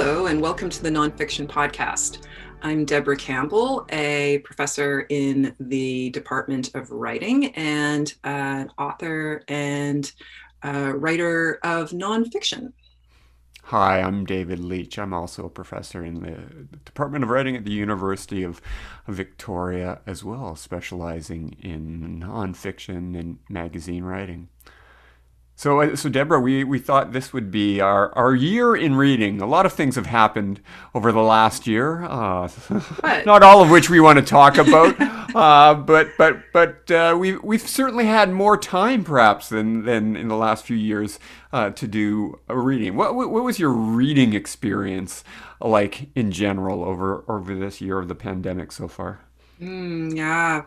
Hello, and welcome to the Nonfiction Podcast. I'm Deborah Campbell, a professor in the Department of Writing and an author and uh, writer of nonfiction. Hi, I'm David Leach. I'm also a professor in the Department of Writing at the University of Victoria as well, specializing in nonfiction and magazine writing. So, uh, so Deborah, we, we thought this would be our, our year in reading. A lot of things have happened over the last year, uh, not all of which we want to talk about, uh, but but but uh, we we've certainly had more time, perhaps, than than in the last few years uh, to do a reading. What, what what was your reading experience like in general over over this year of the pandemic so far? Mm, yeah.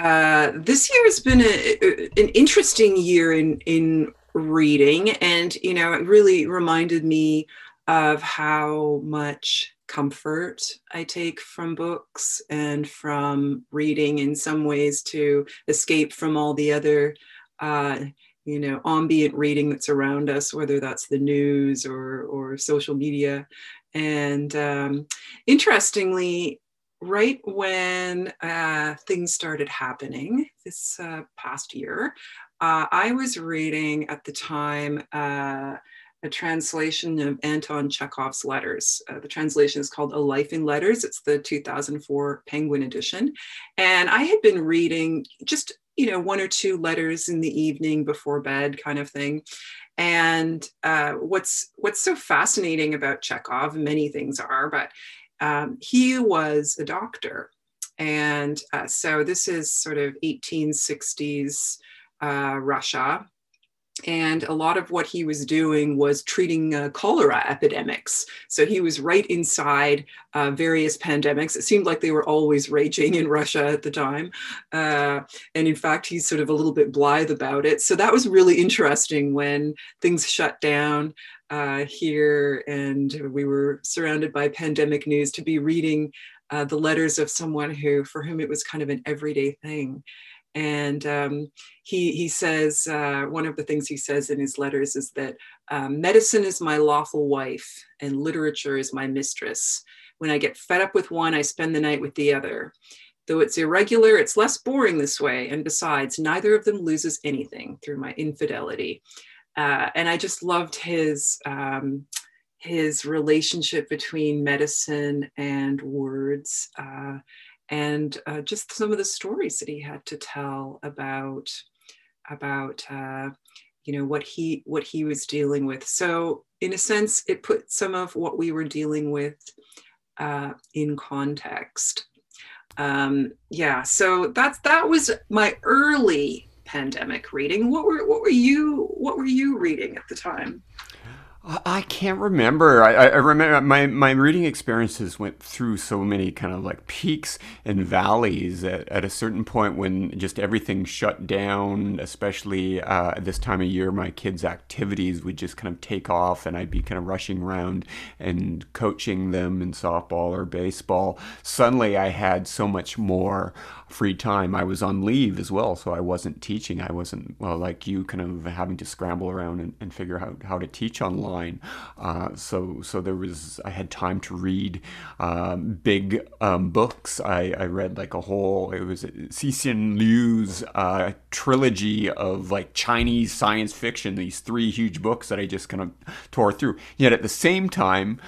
Uh, this year has been a, an interesting year in in reading, and you know, it really reminded me of how much comfort I take from books and from reading in some ways to escape from all the other uh, you know ambient reading that's around us whether that's the news or or social media. And um, interestingly right when uh, things started happening this uh, past year, uh, I was reading at the time uh, a translation of Anton Chekhov's letters. Uh, the translation is called A Life in Letters. It's the 2004 Penguin edition. And I had been reading just, you know, one or two letters in the evening before bed kind of thing. And uh, what's what's so fascinating about Chekhov, many things are, but um, he was a doctor. And uh, so this is sort of 1860s uh, Russia. And a lot of what he was doing was treating uh, cholera epidemics. So he was right inside uh, various pandemics. It seemed like they were always raging in Russia at the time. Uh, and in fact, he's sort of a little bit blithe about it. So that was really interesting when things shut down uh, here and we were surrounded by pandemic news to be reading uh, the letters of someone who for whom it was kind of an everyday thing and um, he he says uh, one of the things he says in his letters is that um, medicine is my lawful wife and literature is my mistress. When i get fed up with one i spend the night with the other. Though it's irregular it's less boring this way. And besides neither of them loses anything through my infidelity. Uh, and I just loved his um, his relationship between medicine and words, uh, and uh, just some of the stories that he had to tell about about uh, you know what he what he was dealing with. So in a sense, it put some of what we were dealing with uh, in context. Um, yeah, so that's that was my early pandemic reading. What were what were you what were you reading at the time? I can't remember. I, I, remember my, my reading experiences went through so many kind of like peaks and valleys at, at a certain point when just everything shut down, especially uh, this time of year, my kids' activities would just kind of take off and I'd be kind of rushing around and coaching them in softball or baseball. Suddenly I had so much more free time. I was on leave as well, so I wasn't teaching. I wasn't, well, like you, kind of having to scramble around and, and figure out how to teach online. Uh, so, so there was, I had time to read um, big um, books. I, I read like a whole, it was Cixin Liu's uh, trilogy of like Chinese science fiction, these three huge books that I just kind of tore through. Yet at the same time,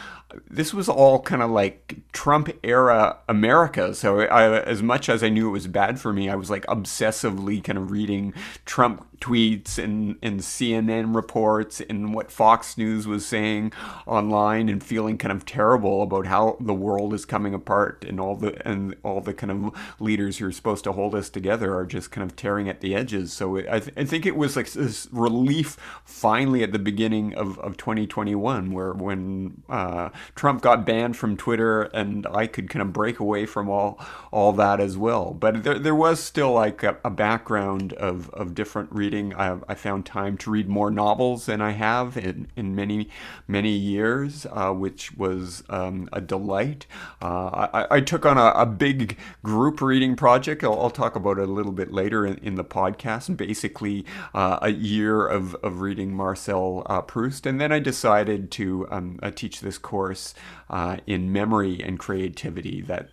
this was all kind of like Trump era America. So I, as much as I knew it was bad for me, I was like obsessively kind of reading Trump tweets and, and CNN reports and what Fox News was saying online and feeling kind of terrible about how the world is coming apart and all the and all the kind of leaders who are supposed to hold us together are just kind of tearing at the edges. So I, th- I think it was like this relief finally at the beginning of, of 2021 where when uh, Trump got banned from Twitter and I could kind of break away from all all that as well. But there, there was still like a, a background of, of different reading. I, I found time to read more novels than I have in, in many, many years, uh, which was um, a delight. Uh, I, I, took on a, a, big group reading project. I'll, I'll, talk about it a little bit later in, in the podcast. Basically, uh, a year of, of reading Marcel uh, Proust. And then I decided to um, uh, teach this course uh, in memory and creativity that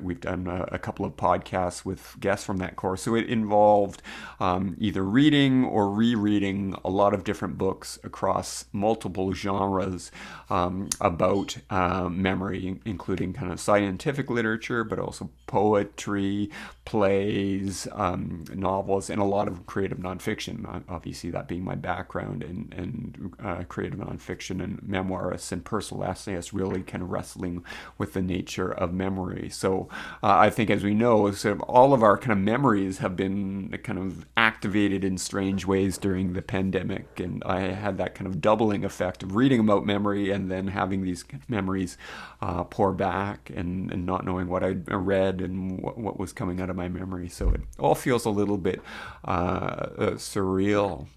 we've done a, a, couple of podcasts with guests from that course. So it involved um, either reading or rereading a lot of different books across multiple genres um, about uh, memory, including kind of scientific literature, but also poetry, plays, um, novels, and a lot of creative nonfiction. Obviously, that being my background in, in uh, creative nonfiction and memoirists and personal essayists, really kind of wrestling with the nature of memory. So uh, I think, as we know, sort of all of our kind of memories have been kind of activated in strange ways during the pandemic, and I had that kind of doubling effect of reading about memory and then having these memories uh, pour back and, and not knowing what I read and what, what was coming out of my memory. So it all feels a little bit uh, uh surreal.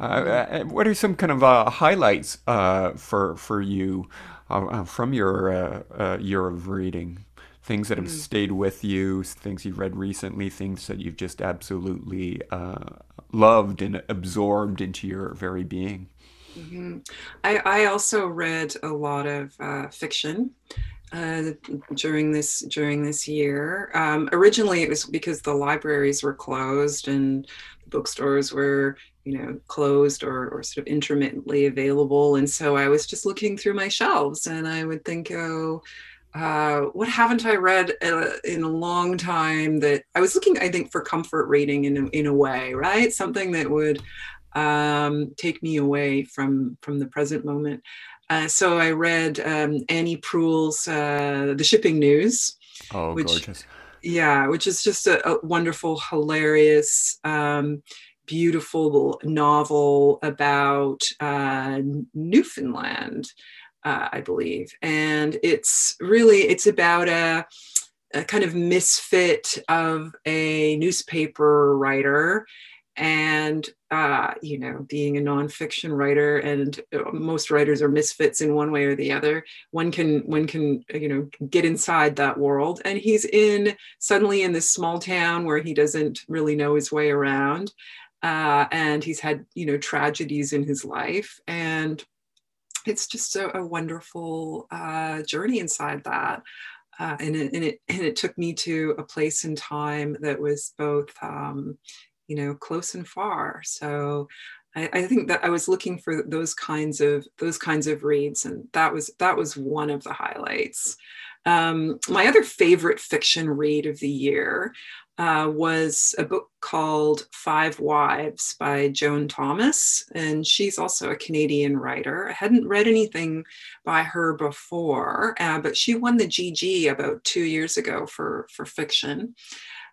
Uh, uh, what are some kind of uh, highlights uh, for for you uh, from your year of reading? Things that have mm. stayed with you, things you've read recently, things that you've just absolutely uh, loved and absorbed into your very being. Mm-hmm. I, I, also read a lot of uh, fiction uh, during this during this year. Um, originally, it was because the libraries were closed and bookstores were you know closed or, or sort of intermittently available and so i was just looking through my shelves and i would think oh uh, what haven't i read uh, in a long time that i was looking i think for comfort reading in a, in a way right? Something that would um, take me away from from the present moment. Uh, so i read um, annie proulx's uh, the shipping news oh which, gorgeous. Yeah which is just a, a wonderful hilarious um, beautiful novel about uh, Newfoundland, uh, I believe, and it's really it's about a, a, kind of misfit of a newspaper writer. And uh, you know, being a nonfiction writer, and uh, most writers are misfits in one way or the other. One can one can you know get inside that world, and he's in suddenly in this small town where he doesn't really know his way around, uh, and he's had you know tragedies in his life and it's just a, a wonderful uh, journey inside that uh, and, it, and, it, and it took me to a place in time that was both um, you know close and far so I, I, think that I was looking for those kinds of those kinds of reads, and that was that was one of the highlights. Um, my other favorite fiction read of the year uh, was a book called Five Wives by Joan Thomas. And she's also a Canadian writer. I hadn't read anything by her before, uh, but she won the GG about two years ago for, for fiction.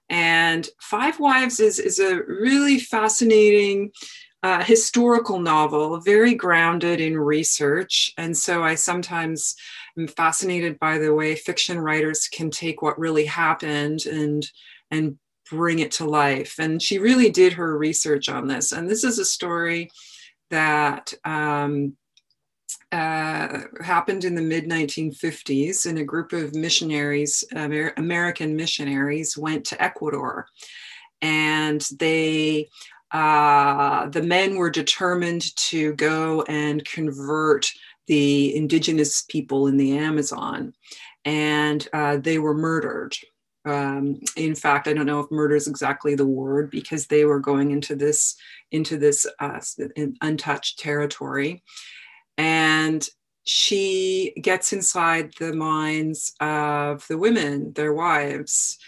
And Five Wives is, is a really fascinating uh, historical novel, very grounded in research. And so I sometimes am fascinated by the way fiction writers can take what really happened and and bring it to life. And she really did her research on this. And this is a story that um, uh, happened in the mid 1950s, and a group of missionaries, Amer- American missionaries, went to Ecuador, and they uh, the men were determined to go and convert the indigenous people in the Amazon, and uh, they were murdered. Um, in fact, I don't know if murder is exactly the word because they were going into this into this uh, untouched territory, and she gets inside the minds of the women, their wives,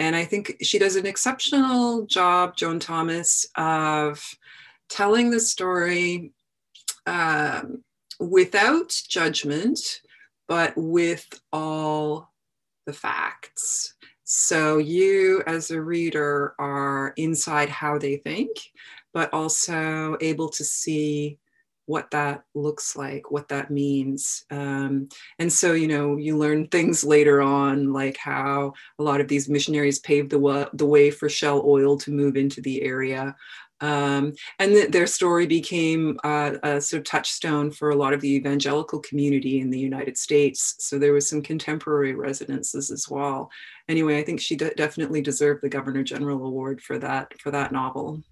and I think she does an exceptional job, Joan Thomas, of telling the story um, without judgment, but with all the facts. So you, as a reader, are inside how they think, but also able to see what that looks like, what that means. Um, and so, you know, you learn things later on, like how a lot of these missionaries paved the, wa- the way for Shell Oil to move into the area. Um, and th- their story became uh, a sort of touchstone for a lot of the evangelical community in the United States. So there was some contemporary resonances as well. Anyway, I think she de- definitely deserved the Governor General Award for that for that novel.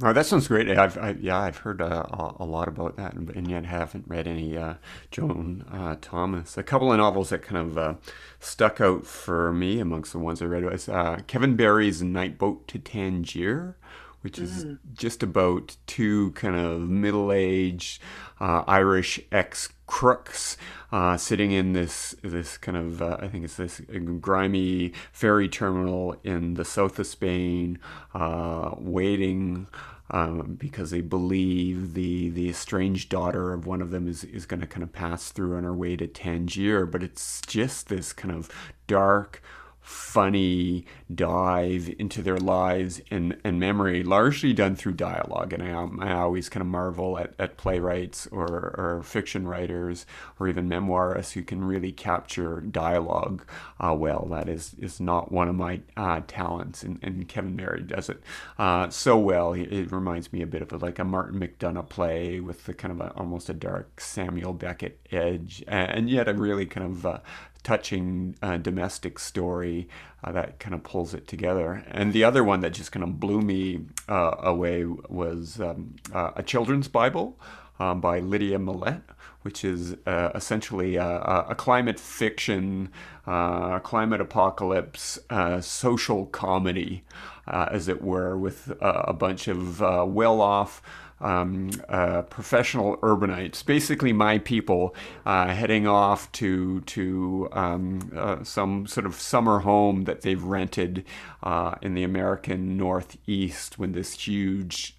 Oh, that sounds great. I've I, yeah, I've heard uh, a lot about that, and yet haven't read any uh, Joan uh, Thomas. A couple of novels that kind of uh, stuck out for me amongst the ones I read was uh, Kevin Barry's Night Boat to Tangier, which is mm. just about two kind of middle-aged uh, Irish ex crooks uh, sitting in this this kind of uh, I think it's this grimy ferry terminal in the south of Spain, uh, waiting. Um, because they believe the the estranged daughter of one of them is, is going to kind of pass through on her way to Tangier, but it's just this kind of dark, funny dive into their lives and, and memory, largely done through dialogue. And I, I always kind of marvel at, at playwrights or, or fiction writers or even memoirists who can really capture dialogue uh, well. That is, is not one of my uh, talents, and, and Kevin Barry does it uh, so well. It reminds me a bit of a, like a Martin McDonagh play with the kind of a, almost a dark Samuel Beckett edge, and yet a really kind of uh, touching uh, domestic story uh, that kind of pulls it together. And the other one that just kind of blew me uh, away was um, uh, a children's Bible um, by Lydia Millet, which is uh, essentially a, a, climate fiction, uh, climate apocalypse, social comedy, as it were, with a bunch of well off um, uh, professional urbanites, basically my people, uh, heading off to to um, uh, some sort of summer home that they've rented uh, in the American Northeast when this huge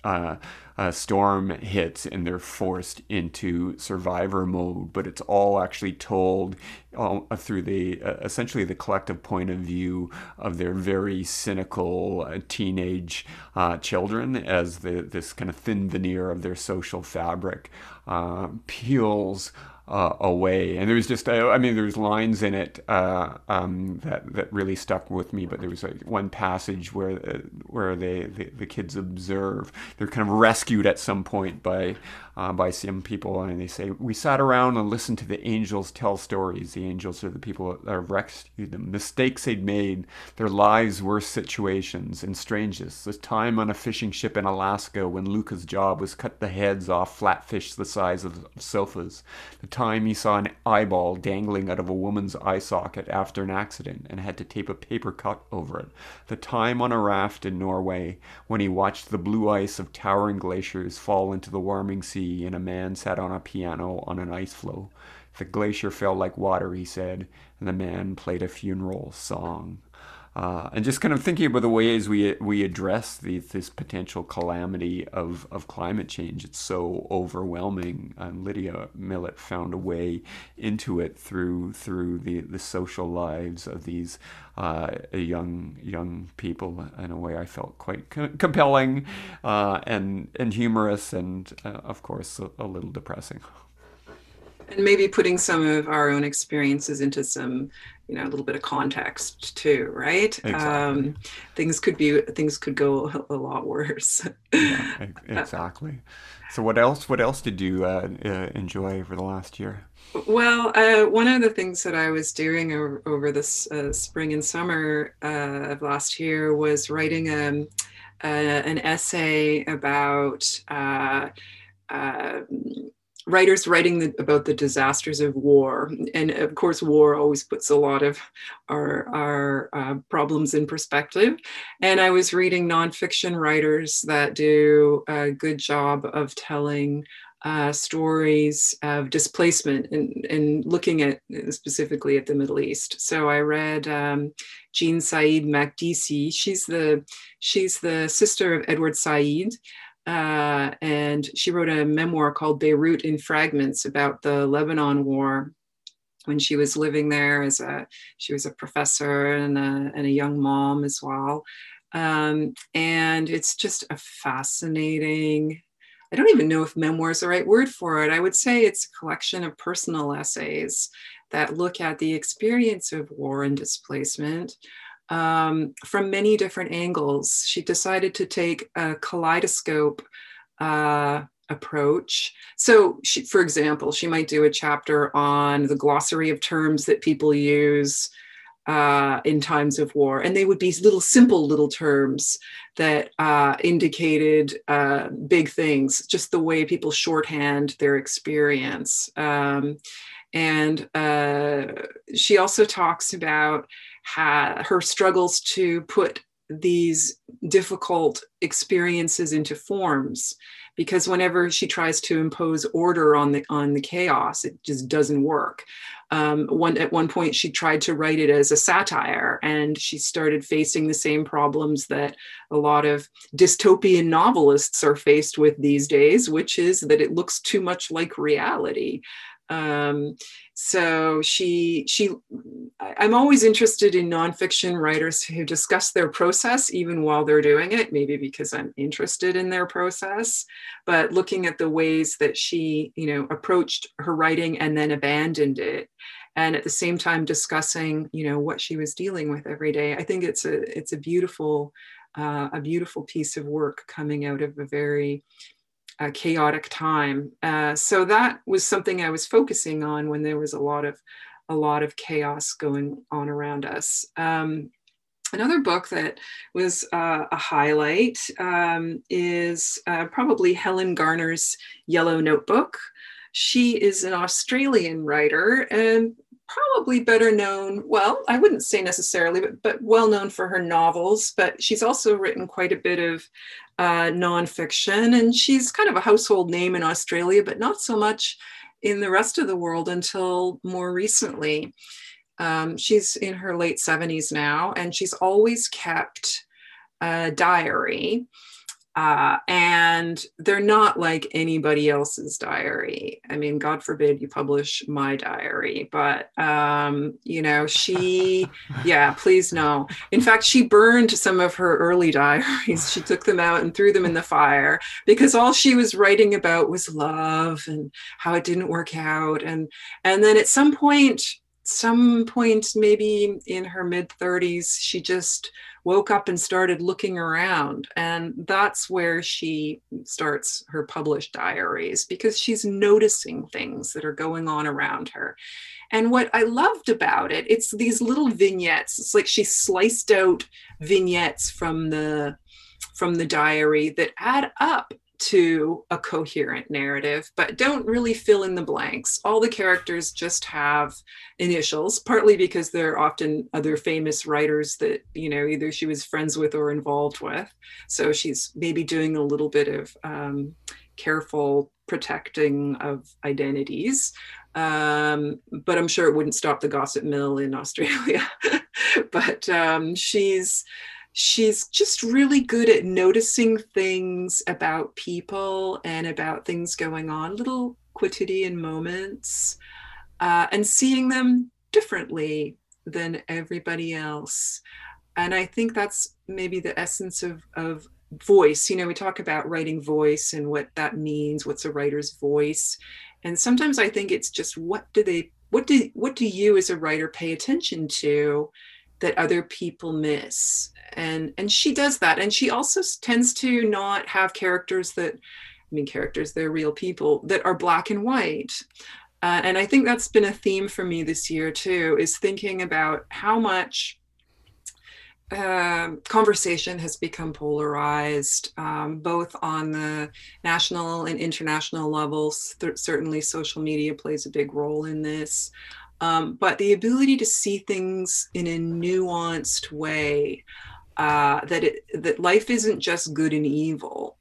uh, storm hits and they're forced into survivor mode. But it's all actually told uh, through the uh, essentially the collective point of view of their very cynical uh, teenage uh, children as the, this kind of thin veneer of their social fabric uh, peels uh, away. And there was just, I mean, there was lines in it uh, um, that that really stuck with me. But there was like one passage where uh, where they the, kids observe they're kind of rescued at some point by uh, by some people, and they say we sat around and listened to the angels tell stories. The angels are the people that have rescued them. Mistakes they'd made, their lives' worst situations, and strangest. The time on a fishing ship in Alaska when Luca's job was cut the heads off flatfish the size of sofas. The time he saw an eyeball dangling out of a woman's eye socket after an accident and had to tape a paper cut over it. The time on a raft in Norway when he watched the blue ice of towering glaciers fall into the warming sea and a man sat on a piano on an ice floe. The glacier fell like water, he said, and the man played a funeral song. Uh, and just kind of thinking about the ways we we address the, this potential calamity of, of climate change. It's so overwhelming. And Lydia Millet found a way into it through through the, the social lives of these uh, young young people in a way I felt quite co- compelling uh, and and humorous and uh, of course a, a, little depressing. And maybe putting some of our own experiences into some you know a little bit of context too right? Exactly. um, things could be things could go a lot worse. Yeah, exactly. So what else what else did you uh, uh, enjoy over the last year? Well, uh, one of the things that I was doing over, over this uh, spring and summer uh, of last year was writing a an essay about uh, uh, writers writing the, about the disasters of war. And of course, war always puts a lot of our, our uh, problems in perspective. And I was reading nonfiction writers that do a good job of telling uh, stories of displacement and, and looking at specifically at the Middle East. So I read um, Jean Said Makdisi. She's the she's the sister of Edward Said. Uh, and she wrote a memoir called Beirut in Fragments about the Lebanon War when she was living there as a she was a professor and a, and a young mom as well. Um, and it's just a fascinating I don't even know if memoir is the right word for it. I would say it's a collection of personal essays that look at the experience of war and displacement um, from many different angles. She decided to take a kaleidoscope uh, approach. So, she, for example, she might do a chapter on the glossary of terms that people use uh, in times of war. And they would be little simple little terms that uh, indicated uh, big things, just the way people shorthand their experience. Um, and uh, she also talks about how, her struggles to put these difficult experiences into forms because whenever she tries to impose order on the on the chaos it just doesn't work. Um, one at one point she tried to write it as a satire and she started facing the same problems that a lot of dystopian novelists are faced with these days which is that it looks too much like reality um, so she she i'm always interested in nonfiction writers who discuss their process even while they're doing it maybe because i'm interested in their process but looking at the ways that she you know approached her writing and then abandoned it and at the same time discussing you know what she was dealing with every day. I think it's a it's a beautiful uh, a beautiful piece of work coming out of a very a chaotic time. Uh, so that was something I was focusing on when there was a lot of a lot of chaos going on around us. Um, another book that was uh, a highlight um, is uh, probably Helen Garner's Yellow Notebook. She is an Australian writer and probably better known, well, I wouldn't say necessarily, but, but well known for her novels, but she's also written quite a bit of uh, nonfiction. And she's kind of a household name in Australia, but not so much in the rest of the world until more recently. Um, she's in her late 70s now, and she's always kept a diary uh, and they're not like anybody else's diary. I mean, God forbid you publish my diary, but um, you know, she, yeah, please no. In fact, she burned some of her early diaries. She took them out and threw them in the fire because all she was writing about was love and how it didn't work out. And and then at some point, some point maybe in her mid 30s, she just woke up and started looking around. And that's where she starts her published diaries because she's noticing things that are going on around her. And what I loved about it, it's these little vignettes. It's like she sliced out vignettes from the from the diary that add up to a coherent narrative, but don't really fill in the blanks. All the characters just have initials, partly because they're often other famous writers that, you know, either she was friends with or involved with. So she's maybe doing a little bit of um, careful protecting of identities. Um, but I'm sure it wouldn't stop the gossip mill in Australia. but um, she's she's just really good at noticing things about people and about things going on, little quotidian moments, uh, and seeing them differently than everybody else. And I think that's maybe the essence of, of voice. You know, we talk about writing voice and what that means, what's a writer's voice. And sometimes I think it's just what do they what do what do you as a writer pay attention to that other people miss and and she does that and she also tends to not have characters that i mean characters they're real people that are black and white uh, and i think that's been a theme for me this year too is thinking about how much uh, conversation has become polarized, um, both on the national and international levels. Th- certainly, social media plays a big role in this. Um, but the ability to see things in a nuanced way, uh, that it, that life isn't just good and evil,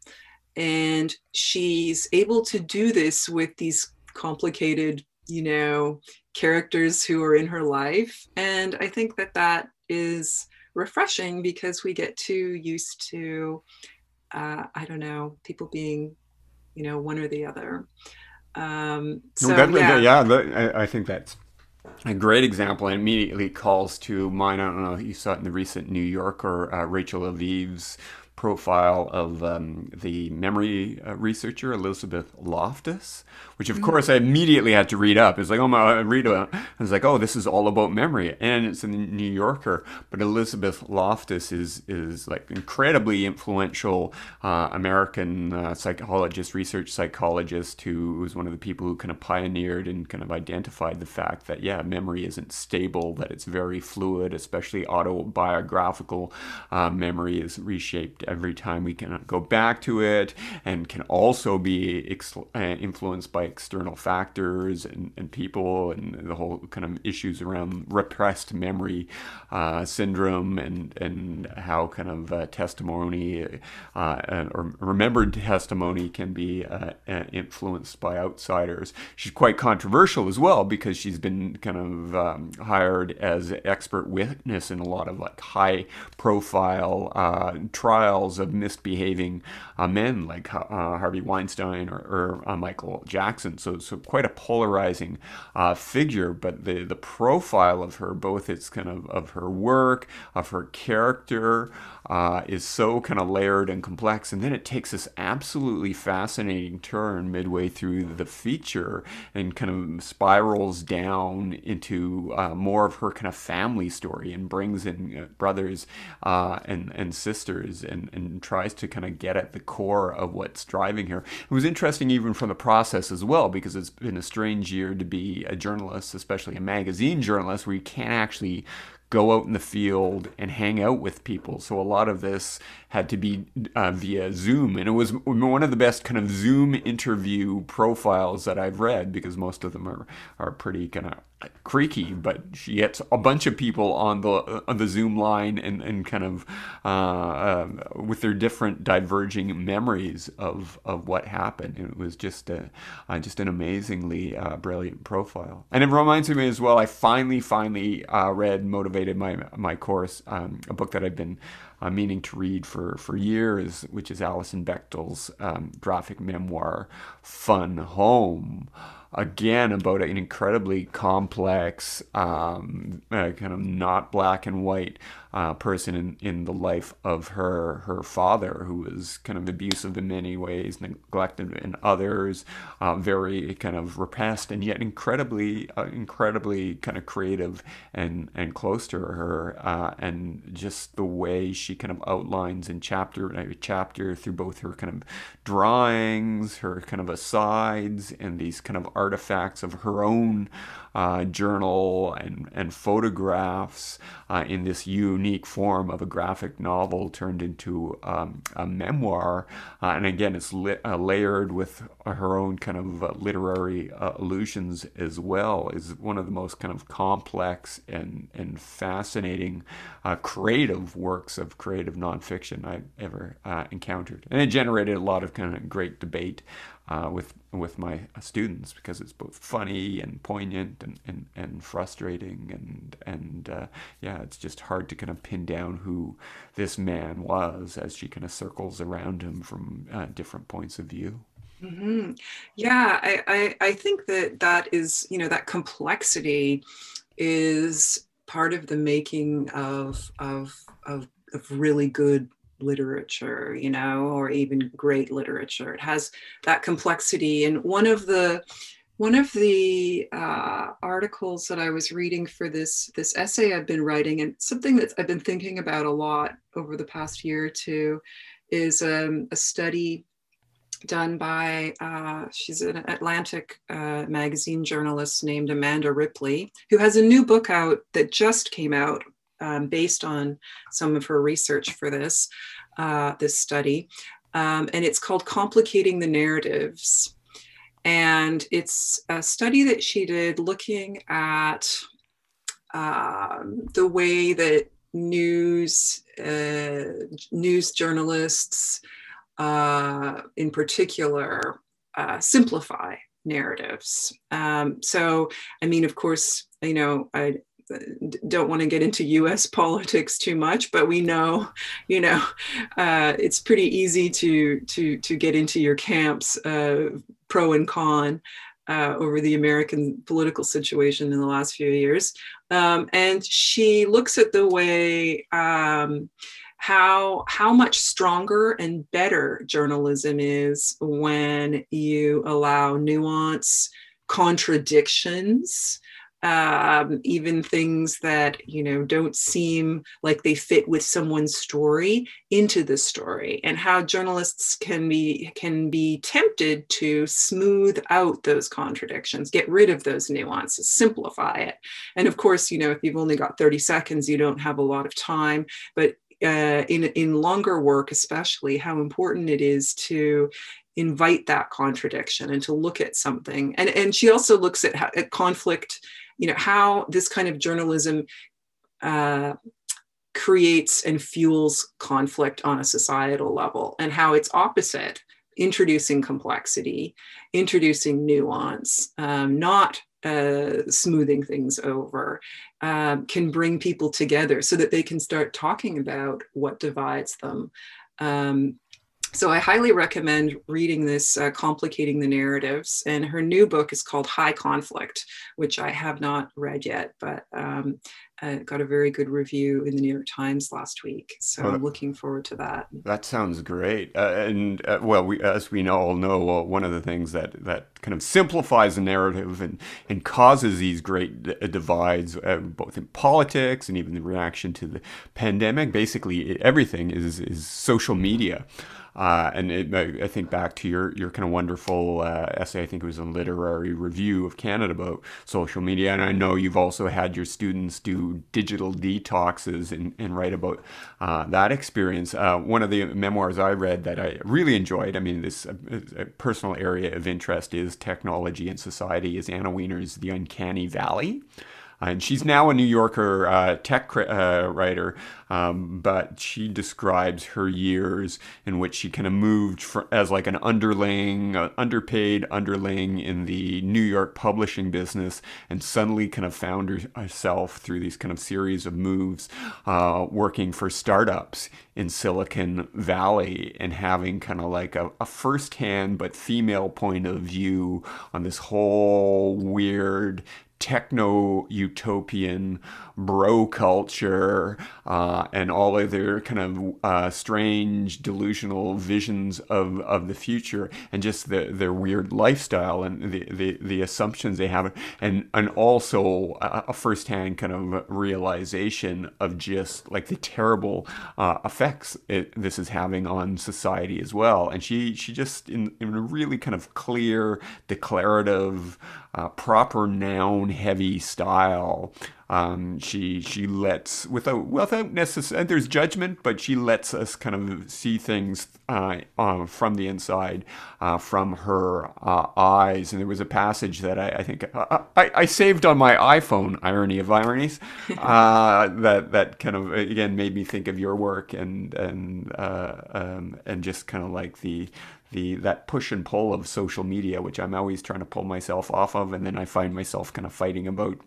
and she's able to do this with these complicated, you know, characters who are in her life, and I think that that is refreshing because we get too used to, uh, I don't know, people being, you know, one or the other. Um, so, that, yeah, yeah I, I think that's a great example and immediately calls to mind. I don't know if you saw it in the recent New Yorker, uh, Rachel Aviv's profile of um, the memory uh, researcher Elizabeth Loftus, which of mm-hmm. course I immediately had to read up. It's like, oh my, read a I was like, oh, this is all about memory, and it's in the New Yorker. But Elizabeth Loftus is is like incredibly influential uh, American uh, psychologist, research psychologist, who was one of the people who kind of pioneered and kind of identified the fact that yeah, memory isn't stable, that it's very fluid, especially autobiographical uh, memory is reshaped every time we can go back to it, and can also be ex- uh, influenced by external factors and, and people and the whole kind of issues around repressed memory uh, syndrome and and how kind of uh, testimony uh, or remembered testimony can be uh, influenced by outsiders. She's quite controversial as well because she's been kind of um, hired as expert witness in a lot of like high profile uh, trials of misbehaving uh, men like Harvey Weinstein or, or Michael Jackson. So so quite a polarizing uh, figure, but the the profile of her, both its kind of of her work, of her character, uh, is so kind of layered and complex. And then it takes this absolutely fascinating turn midway through the feature and kind of spirals down into uh, more of her kind of family story and brings in uh, brothers uh, and, and sisters and, and tries to kind of get at the core of what's driving her. It was interesting even from the process as well because it's been a strange year to be a journalist, especially a magazine journalist, where you can't actually go out in the field and hang out with people. So a lot of this had to be uh, via Zoom, and it was one of the best kind of Zoom interview profiles that I've read because most of them are are pretty kind of creaky. But she gets a bunch of people on the on the Zoom line and and kind of uh, uh, with their different diverging memories of of what happened. It was just a uh, just an amazingly uh, brilliant profile, and it reminds me as well. I finally finally uh, read motivated my my course, um, a book that I've been uh, meaning to read for, for years, which is Alison Bechdel's um, graphic memoir, Fun Home. Again about an incredibly complex, um, uh, kind of not black and white uh, person in, in the life of her her father, who was kind of abusive in many ways, neglected in others, uh, very kind of repressed, and yet incredibly uh, incredibly kind of creative and and close to her, uh, and just the way she kind of outlines in chapter chapter through both her kind of drawings, her kind of asides, and these kind of artifacts of her own uh, journal and, and photographs uh, in this unique form of a graphic novel turned into um, a memoir. Uh, and again, it's uh, layered with her own kind of uh, literary uh, allusions as well, is one of the most kind of complex and, and fascinating creative works of creative nonfiction I've ever encountered. And it generated a lot of kind of great debate uh, with with my students because it's both funny and poignant and, and, and frustrating and and uh, yeah it's just hard to kind of pin down who this man was as she kind of circles around him from uh, different points of view. Mm-hmm. Yeah, I, I I think that that is you know that complexity is part of the making of of of, of really good literature, you know, or even great literature. It has that complexity. And one of the one of the uh, articles that I was reading for this this essay I've been writing, and something that I've been thinking about a lot over the past year or two, is um, a study done by uh, she's an Atlantic uh, magazine journalist named Amanda Ripley, who has a new book out that just came out um, based on some of her research for this, uh, this study. Um, and it's called Complicating the Narratives. And it's a study that she did looking at um, the way that news, uh, news journalists uh, in particular uh, simplify narratives. Um, so, I mean, of course, you know, I, don't want to get into US politics too much, but we know, you know, uh, it's pretty easy to to to get into your camps, uh, pro and con, uh, over the American political situation in the last few years. Um, and she looks at the way um, how how much stronger and better journalism is when you allow nuance, contradictions um, even things that you know don't seem like they fit with someone's story into the story and how journalists can be can be tempted to smooth out those contradictions get rid of those nuances simplify it. And of course you know if you've only got 30 seconds you don't have a lot of time but uh, in in longer work especially how important it is to invite that contradiction and to look at something. And and she also looks at, how, at conflict you know how this kind of journalism uh, creates and fuels conflict on a societal level and how it's opposite introducing complexity introducing nuance um, not uh, smoothing things over um, can bring people together so that they can start talking about what divides them um, so I highly recommend reading this, uh, Complicating the Narratives. And her new book is called High Conflict, which I have not read yet, but um, uh, got a very good review in the New York Times last week. So well, I'm looking forward to that. That sounds great. Uh, and uh, well, we, as we all know, one of the things that, that kind of simplifies the narrative and, and causes these great d- divides, uh, both in politics and even the reaction to the pandemic, basically everything is, is social media. Uh, and it, I think back to your your kind of wonderful uh, essay. I think it was a literary review of Canada about social media, and I know you've also had your students do digital detoxes and, and write about uh, that experience. Uh, one of the memoirs I read that I really enjoyed. I mean, this uh, personal area of interest is technology and society. Is Anna Wiener's The Uncanny Valley and she's now a New Yorker uh, tech uh, writer, um, but she describes her years in which she kind of moved for, as like an underling, uh, underpaid underling in the New York publishing business, and suddenly kind of found herself through these kind of series of moves uh, working for startups in Silicon Valley and having kind of like a, a first-hand but female point of view on this whole weird techno utopian bro culture uh, and all of their kind of uh, strange delusional visions of, of the future and just the, their weird lifestyle and the, the, the assumptions they have and and also a, firsthand kind of realization of just like the terrible uh, effects it, this is having on society as well. And she she just in, in a really kind of clear declarative uh, proper noun heavy style um, she she lets without without necessarily there's judgment, but she lets us kind of see things uh, uh, from the inside, uh, from her uh, eyes. And there was a passage that I, I think uh, I, I, saved on my iPhone. Irony of ironies, uh, that that kind of again made me think of your work and and um, and just kind of like the the that push and pull of social media, which I'm always trying to pull myself off of, and then I find myself kind of fighting about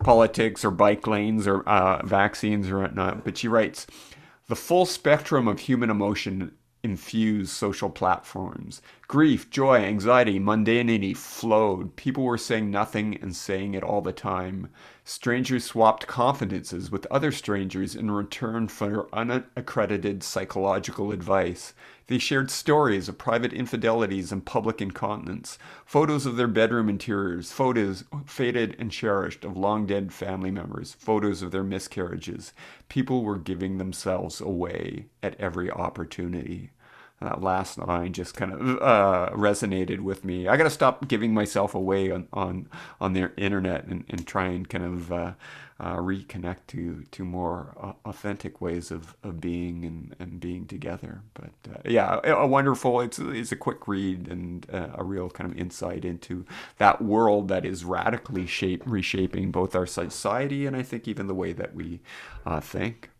politics or bike lanes or uh, vaccines or whatnot. But she writes, the full spectrum of human emotion infused social platforms. Grief, joy, anxiety, mundanity flowed. People were saying nothing and saying it all the time. Strangers swapped confidences with other strangers in return for unaccredited psychological advice. They shared stories of private infidelities and public incontinence, photos of their bedroom interiors, photos faded and cherished of long dead family members, photos of their miscarriages. People were giving themselves away at every opportunity. That last line just kind of uh, resonated with me. I got to stop giving myself away on on, on the internet and, and try and kind of uh, uh, reconnect to to more uh, authentic ways of, of being and, and being together. But uh, yeah, a, wonderful. It's it's a quick read and uh, a real kind of insight into that world that is radically shape reshaping both our society and I think even the way that we uh, think.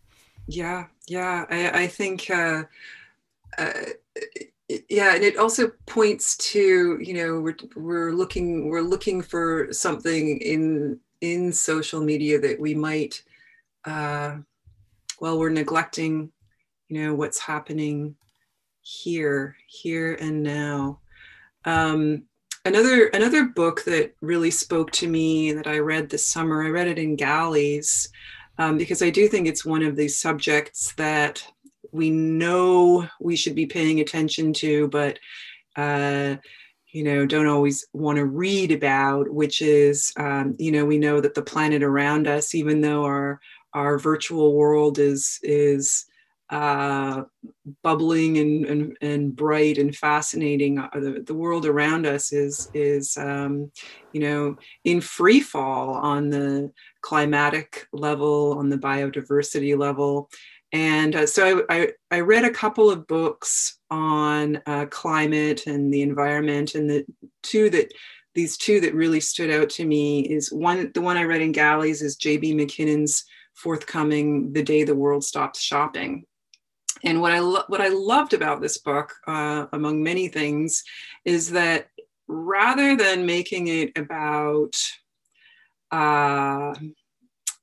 Yeah, yeah, I, I think. Uh, yeah and it also points to you know we're, we're looking we're looking for something in in social media that we might uh, well we're neglecting you know what's happening here here and now. Um, another another book that really spoke to me that i read this summer i read it in galleys um, because i do think it's one of these subjects that we know we should be paying attention to but uh, you know don't always want to read about which is um, you know we know that the planet around us even though our our virtual world is is uh, bubbling and, and, and bright and fascinating. Uh, the, the world around us is is um, you know in free fall on the climatic level, on the biodiversity level, and uh, so I, I, I, read a couple of books on uh, climate and the environment, and the two that these two that really stood out to me is one the one I read in Galleys is J.B. MacKinnon's forthcoming "The Day the World Stops Shopping," and what I lo- what I loved about this book, uh, among many things, is that rather than making it about uh,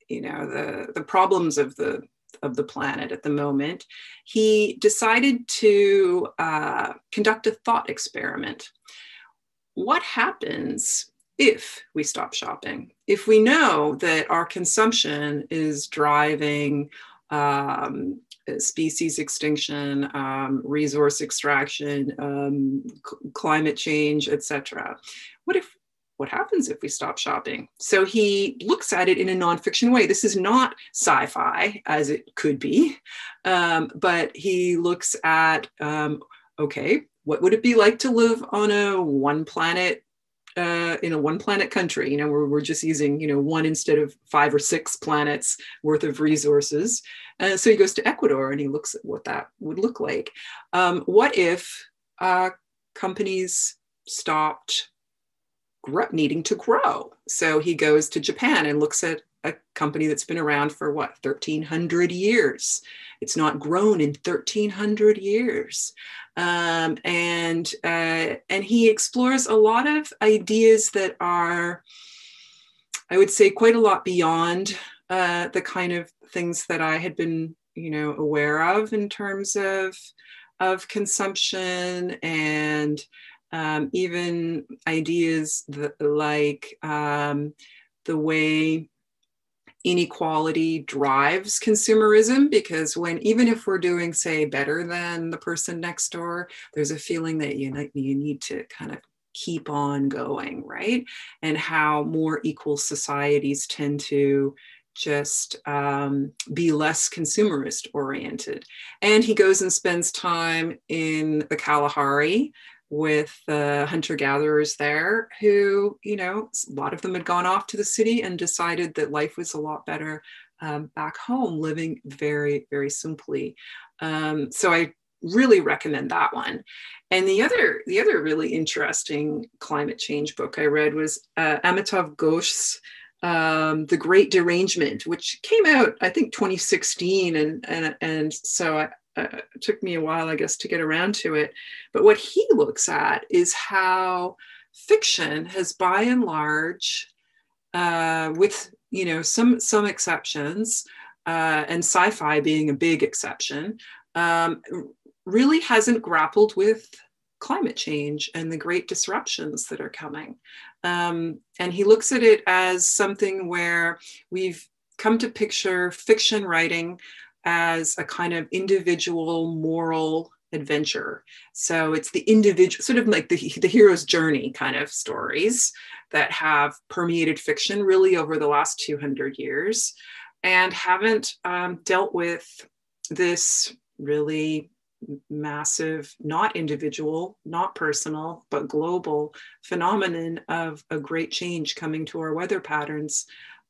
you know the the problems of the of the planet at the moment, he decided to uh, conduct a thought experiment. What happens if we stop shopping? If we know that our consumption is driving um, species extinction, um, resource extraction, um, climate change, etc. What if what happens if we stop shopping? So he looks at it in a nonfiction way. This is not sci fi as it could be, um, but he looks at um, okay, what would it be like to live on a one planet? Uh, in a one planet country, you know, we're just using, you know, one instead of five or six planets worth of resources. Uh, so he goes to Ecuador and he looks at what that would look like. Um, what if uh, companies stopped needing to grow. So he goes to Japan and looks at a company that's been around for what 1300 years it's not grown in 1300 years um, and uh, and he explores a lot of ideas that are i would say quite a lot beyond uh, the kind of things that i had been you know aware of in terms of of consumption and um, even ideas that, like um, the way inequality drives consumerism because when even if we're doing say better than the person next door there's a feeling that you, you need to kind of keep on going right? And how more equal societies tend to just um, be less consumerist oriented and he goes and spends time in the kalahari with the hunter gatherers there who, you know, a lot of them had gone off to the city and decided that life was a lot better um, back home, living very, very simply. Um, so I really recommend that one. And the other, the other really interesting climate change book I read was uh, Amitav Ghosh's um, The Great Derangement, which came out, I think, 2016. And, and, and so I, uh, took me a while, I guess, to get around to it. But what he looks at is how fiction has, by and large, uh, with you know some some exceptions, uh, and sci-fi being a big exception, um, really hasn't grappled with climate change and the great disruptions that are coming. Um, and he looks at it as something where we've come to picture fiction writing as a kind of individual moral adventure. So it's the individual, sort of like the, the hero's journey kind of stories that have permeated fiction really over the last 200 years and haven't um, dealt with this really massive, not individual, not personal, but global phenomenon of a great change coming to our weather patterns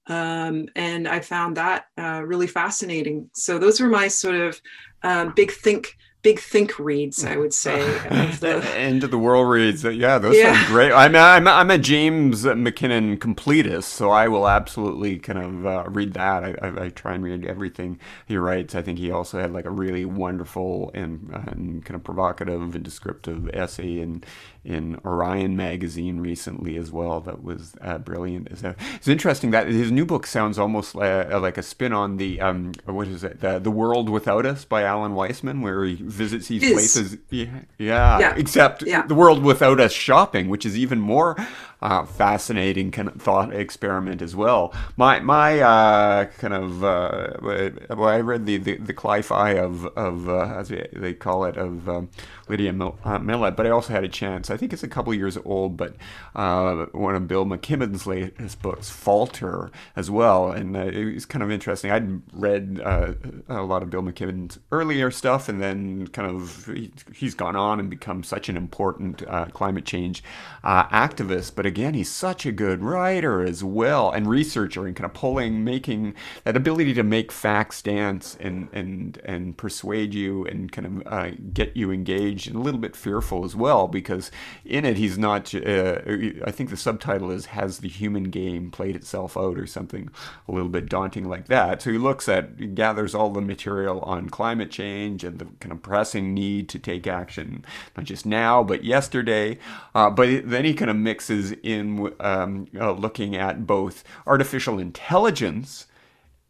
um, and I found that uh, really fascinating. So those were my sort of um, big think big think reads, I would say. Of the... End of the world reads. Yeah, those yeah. sound great. I'm a, I'm, a, I'm a James MacKinnon completist, so I will absolutely kind of uh, read that. I, I, I, try and read everything he writes. I think he also had like a really wonderful and, and kind of provocative and descriptive essay in in Orion magazine recently as well. That was uh, brilliant. It's, uh, it's, interesting that his new book sounds almost like, like a spin on the um, what is it, the, the World Without Us by Alan Weisman, where he visits these places. Yeah, yeah. Yeah. Except Yeah. the world without us shopping, which is even more uh, fascinating kind of thought experiment as well. My my uh, kind of uh, well, I read the the, the Cli-Fi of of uh, as they call it of um, Lydia Mil- uh, Millet, but I also had a chance. I think it's a couple years old, but uh, one of Bill McKibben's latest books, Falter, as well, and it was kind of interesting. I'd read a lot of Bill McKibben's earlier stuff, and then kind of he, he's gone on and become such an important climate change activist. But again, he's such a good writer as well, and researcher, and kind of pulling, making that ability to make facts dance and and and persuade you and kind of uh, get you engaged and a little bit fearful as well because in it he's not. Uh, I think the subtitle is "Has the Human Game Played Itself Out?" or something a little bit daunting like that. So he looks at, he gathers all the material on climate change and the kind of pressing need to take action, not just now but yesterday. Uh, but then he kind of mixes in um, uh, looking at both artificial intelligence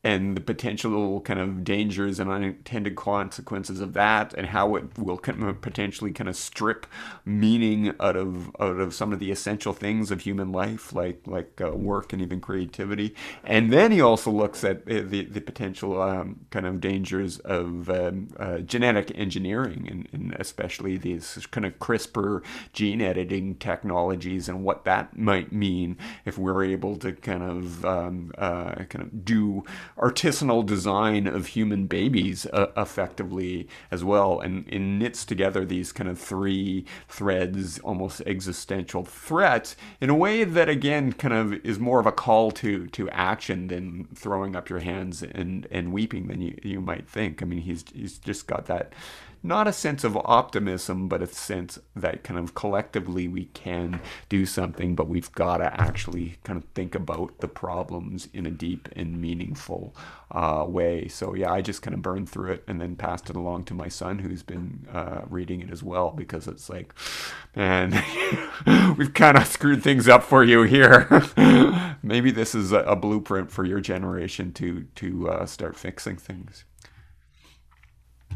and the potential kind of dangers and unintended consequences of that, and how it will potentially kind of strip meaning out of out of some of the essential things of human life, like like uh, work and even creativity. And then he also looks at uh, the the potential um, kind of dangers of um, uh, genetic engineering, and, and especially these kind of CRISPR gene editing technologies, and what that might mean if we're able to kind of um, uh, kind of do artisanal design of human babies uh, effectively as well, and, and knits together these kind of three threads, almost existential threats, in a way that again kind of is more of a call to to action than throwing up your hands and and weeping than you you might think. I mean, he's he's just got that not a sense of optimism, but a sense that kind of collectively we can do something, but we've got to actually kind of think about the problems in a deep and meaningful uh, way. So, yeah, I just kind of burned through it and then passed it along to my son, who's been uh, reading it as well, because it's like, man, we've kind of screwed things up for you here. Maybe this is a, a, blueprint for your generation to, to uh, start fixing things.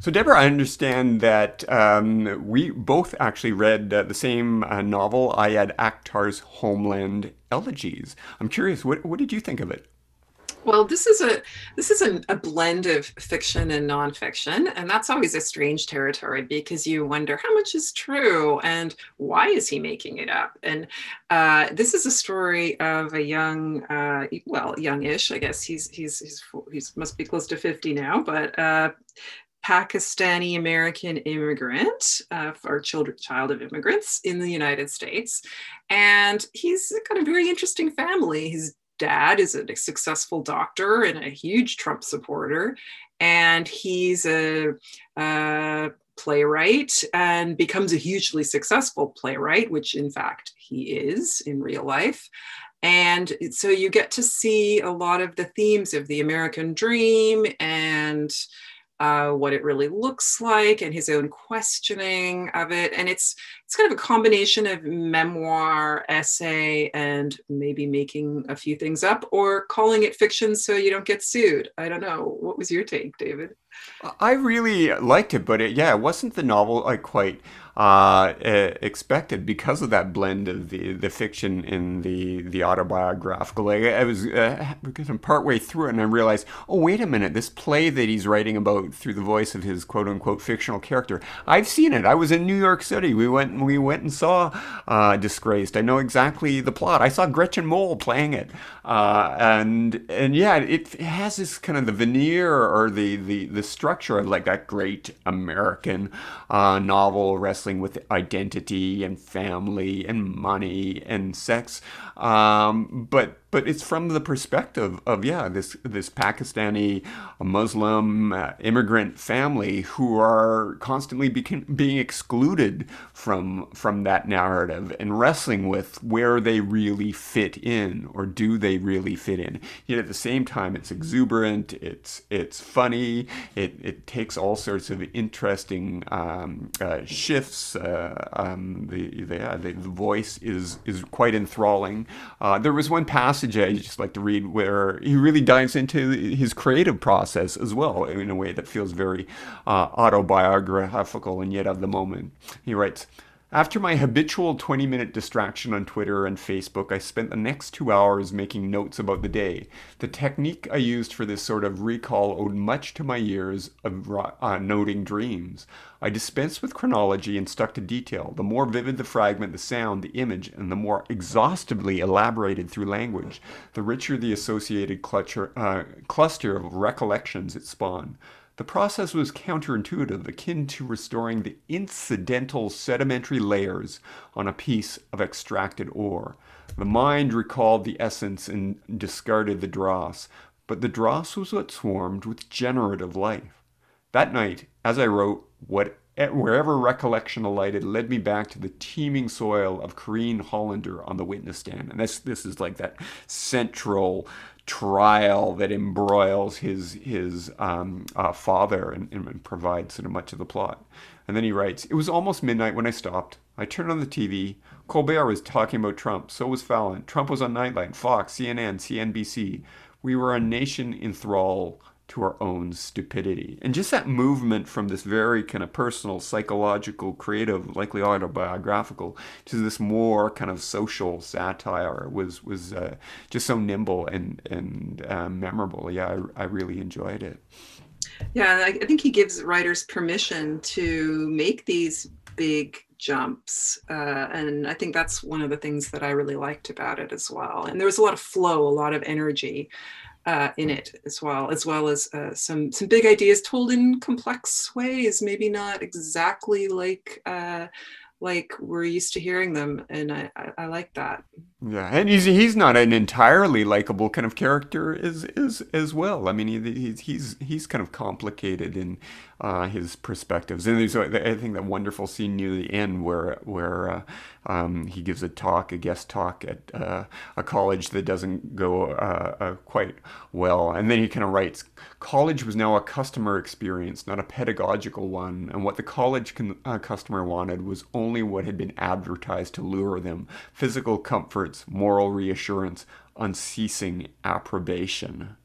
So, Deborah, I understand that um, we both actually read uh, the same uh, novel, Ayad Akhtar's Homeland Elegies. I'm curious, what, what did you think of it? Well, this is a this is a, a, blend of fiction and nonfiction, and that's always a strange territory because you wonder how much is true and why is he making it up. And uh, this is a story of a young, uh, well, youngish, I guess he's he's he's he's must be close to fifty now, but uh, Pakistani American immigrant, uh, or children, child of immigrants in the United States. And he's got a very interesting family. His dad is a successful doctor and a huge Trump supporter. And he's a, a playwright and becomes a hugely successful playwright, which in fact he is in real life. And so you get to see a lot of the themes of the American dream and uh, what it really looks like and his own questioning of it. And it's it's kind of a combination of memoir, essay, and maybe making a few things up or calling it fiction so you don't get sued. I don't know. What was your take, David? I really liked it, but it, yeah, it wasn't the novel I quite uh, expected because of that blend of the, the fiction and the the autobiographical. Like, I was uh, partway through it and I realized, oh wait a minute, this play that he's writing about through the voice of his quote unquote fictional character, I've seen it. I was in New York City. We went we went and saw uh, Disgraced. I know exactly the plot. I saw Gretchen Mol playing it, uh, and and yeah, it, it has this kind of the veneer or the the the structure of like that great American uh, novel wrestling with identity and family and money and sex. Um, but but it's from the perspective of yeah this this Pakistani Muslim uh, immigrant family who are constantly being excluded from from that narrative and wrestling with where they really fit in or do they really fit in. Yet at the same time it's exuberant it's it's funny it, it takes all sorts of interesting um, uh, shifts uh, um, the, the, the, the voice is is quite enthralling. Uh, there was one passage passage I just like to read where he really dives into his creative process as well in a way that feels very uh, autobiographical and yet of the moment. He writes, after my habitual 20 minute distraction on Twitter and Facebook, I spent the next two hours making notes about the day. The technique I used for this sort of recall owed much to my years of uh, noting dreams. I dispensed with chronology and stuck to detail. The more vivid the fragment, the sound, the image, and the more exhaustively elaborated through language, the richer the associated uh, cluster of recollections it spawned. The process was counterintuitive, akin to restoring the incidental sedimentary layers on a piece of extracted ore. The mind recalled the essence and discarded the dross, but the dross was what swarmed with generative life. That night, as I wrote, what eh, wherever recollection alighted led me back to the teeming soil of Corrine Hollander on the witness stand. And this this is like that central trial that embroils his his um, uh, father and, and, provides sort of much of the plot. And then he writes, "It was almost midnight when I stopped. I turned on the TV. Colbert was talking about Trump. So was Fallon. Trump was on Nightline, Fox, CNN, CNBC. We were a nation in thrall to our own stupidity. And just that movement from this very kind of personal, psychological, creative, likely autobiographical, to this more kind of social satire was was uh, just so nimble and and uh, memorable. Yeah, I, I really enjoyed it. Yeah, I think he gives writers permission to make these big jumps. Uh, and I think that's one of the things that I really liked about it as well. And there was a lot of flow, a lot of energy uh, in it as well, as well as uh, some some big ideas told in complex ways. Maybe not exactly like uh, like we're used to hearing them, and I, I, I like that. Yeah, and he's he's not an entirely likable kind of character as as as well. I mean, he, he's he's kind of complicated in uh, his perspectives. And there's I think that wonderful scene near the end where where uh, um, he gives a talk, a guest talk at uh, a college that doesn't go uh, uh, quite well, and then he kind of writes, "College was now a customer experience, not a pedagogical one, and what the college con- uh, customer wanted was only what had been advertised to lure them: physical comforts, moral reassurance, unceasing approbation.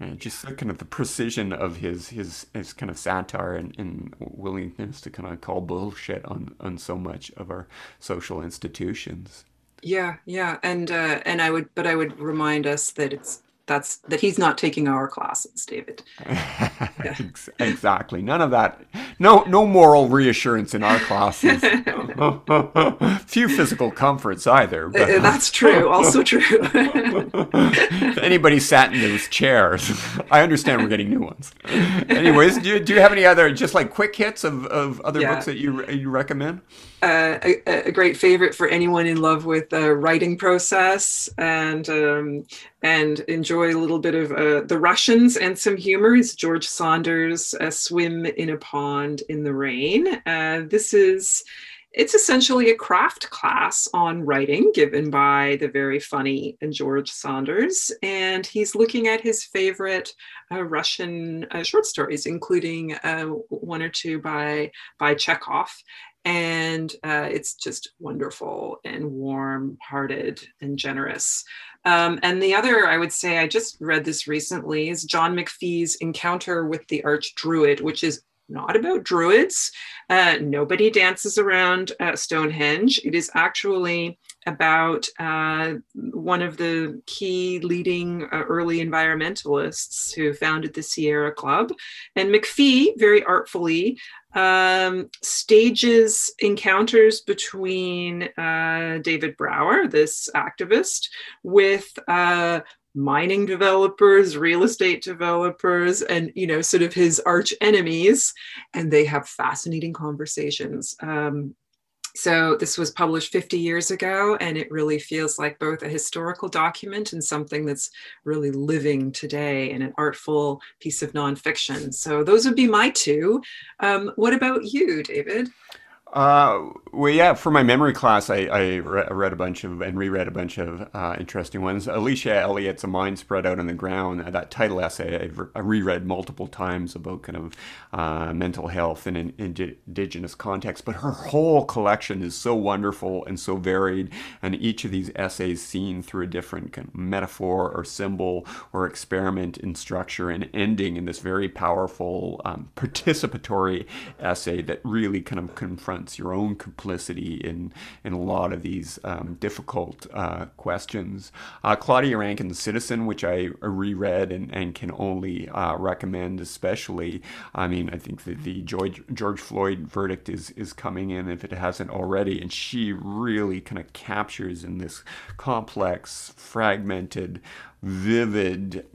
And just kind of the precision of his his, his kind of satire and, and willingness to kind of call bullshit on, on so much of our social institutions. Yeah, yeah, and uh, and I would, but I would remind us that it's that's that he's not taking our classes david yeah. exactly none of that no no moral reassurance in our classes few physical comforts either but. Uh, that's true also true if anybody sat in those chairs i understand we're getting new ones anyways do you, do you have any other just like quick hits of, of other yeah. books that you you recommend uh, a, a, great favorite for anyone in love with the writing process and um, and enjoy a little bit of uh, the Russians and some humor is George Saunders' "Swim in a Pond in the Rain." Uh, this is it's essentially a craft class on writing given by the very funny and George Saunders, and he's looking at his favorite uh, Russian uh, short stories, including uh, one or two by by Chekhov, and uh, it's just wonderful and warm hearted and generous. Um, and the other, I would say, I just read this recently, is John McPhee's Encounter with the Arch Druid, which is not about druids. Uh, nobody dances around uh, Stonehenge. It is actually about uh, one of the key leading uh, early environmentalists who founded the Sierra Club. And McPhee, very artfully, um, stages encounters between uh, David Brower, this activist, with uh, mining developers, real estate developers, and you know, sort of his arch enemies, and they have fascinating conversations. Um, so this was published 50 years ago, and it really feels like both a historical document and something that's really living today and an artful piece of nonfiction. So those would be my two. Um, what about you, David? Uh, well, yeah, for my memory class, I, I read a bunch of and reread a bunch of uh, interesting ones. Alicia Elliott's A Mind Spread Out on the Ground, that title essay I've I reread multiple times about kind of uh, mental health in an indigenous context. But her whole collection is so wonderful and so varied, and each of these essays seen through a different kind of metaphor or symbol or experiment in structure and ending in this very powerful um, participatory essay that really kind of confronts confronts your own complicity in in a lot of these um, difficult uh, questions. Uh, Claudia Rankine's Citizen, which I reread and, and can only uh, recommend, especially. I mean, I think that the George, George Floyd verdict is is coming in if it hasn't already, and she really kind of captures in this complex, fragmented, vivid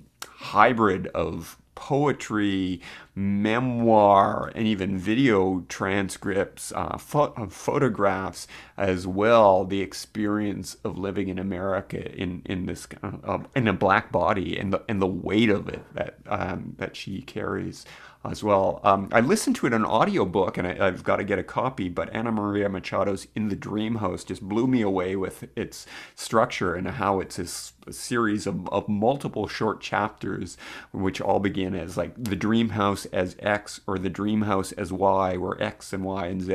hybrid of poetry, memoir, and even video transcripts, uh, pho- photographs as well. The experience of living in America in in this uh, in a black body and the and the weight of it that um, that she carries as well. Um, I listened to it on audiobook and I, have got to get a copy, but Anna Maria Machado's In the Dream House just blew me away with its structure and how it's a series of, of multiple short chapters, which all begin as like the dream house as X or the dream house as Y, where X and Y and Z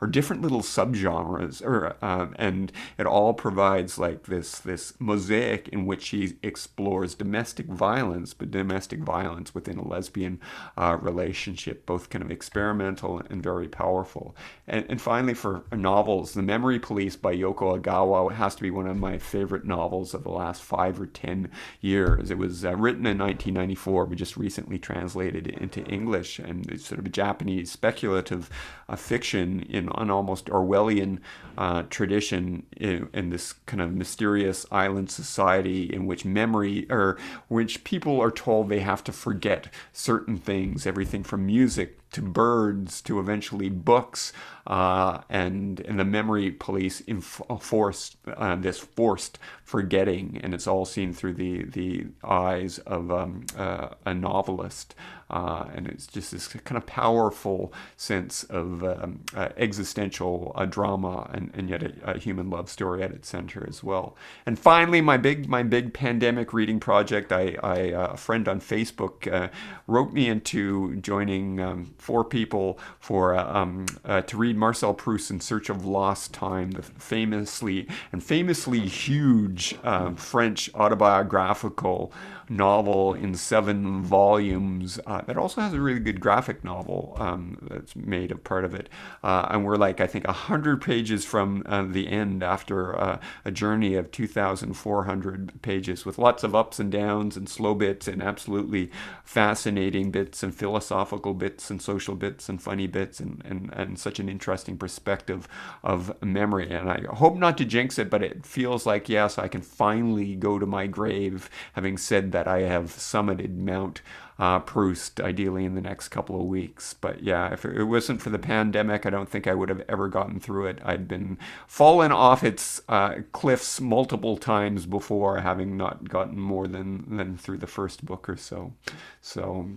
are different little subgenres, or um, and it all provides like this this mosaic in which she explores domestic violence, but domestic violence within a lesbian uh, relationship, both kind of experimental and very powerful. And, and finally, for novels, The Memory Police by Yoko Ogawa has to be one of my favorite novels of the last five or ten years. It was uh, written in 1994, but just recently translated into English, and it's sort of a Japanese speculative uh, fiction in an almost Orwellian uh, tradition in, in, this kind of mysterious island society in which memory or which people are told they have to forget certain things everything from music to birds to eventually books uh, and and the memory police enforced uh, this forced forgetting and it's all seen through the the eyes of um, uh, a novelist uh, and it's just this kind of powerful sense of um, uh, existential uh, drama and, and yet a, a, human love story at its center as well. And finally, my big my big pandemic reading project. I, I uh, a friend on Facebook uh, wrote me into joining um, four people for uh, um, to read Marcel Proust in Search of Lost Time, the famously and famously huge French autobiographical novel in seven volumes uh, that also has a really good graphic novel um, that's made a part of it. Uh, and we're like, I think, 100 pages from uh, the end after uh, a journey of 2,400 pages with lots of ups and downs and slow bits and absolutely fascinating bits and philosophical bits and social bits and funny bits and, and, and such an interesting perspective of memory. And I hope not to jinx it, but it feels like, yes, I can finally go to my grave having said that I have summited Mount uh, Proust, ideally in the next couple of weeks. But yeah, if it wasn't for the pandemic, I don't think I would have ever gotten through it. I'd been fallen off its uh, cliffs multiple times before, having not gotten more than than through the first book or so. So,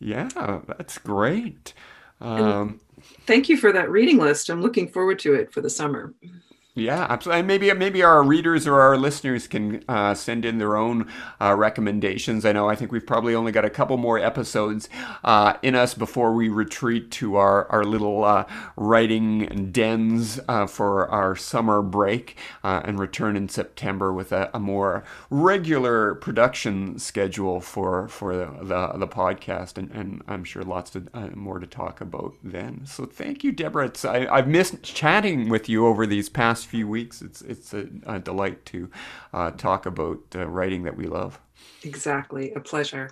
yeah, that's great. Um, thank you for that reading list. I'm looking forward to it for the summer. Yeah, absolutely. And maybe maybe our readers or our listeners can uh, send in their own uh, recommendations. I know I think we've probably only got a couple more episodes uh, in us before we retreat to our our little uh, writing dens uh, for our summer break uh, and return in September with a, a, more regular production schedule for for the the, the podcast. And, and, I'm sure lots to, more to talk about then. So thank you, Deborah. It's, I, I've missed chatting with you over these past few weeks. It's it's a, a delight to uh, talk about uh, writing that we love. Exactly, a pleasure.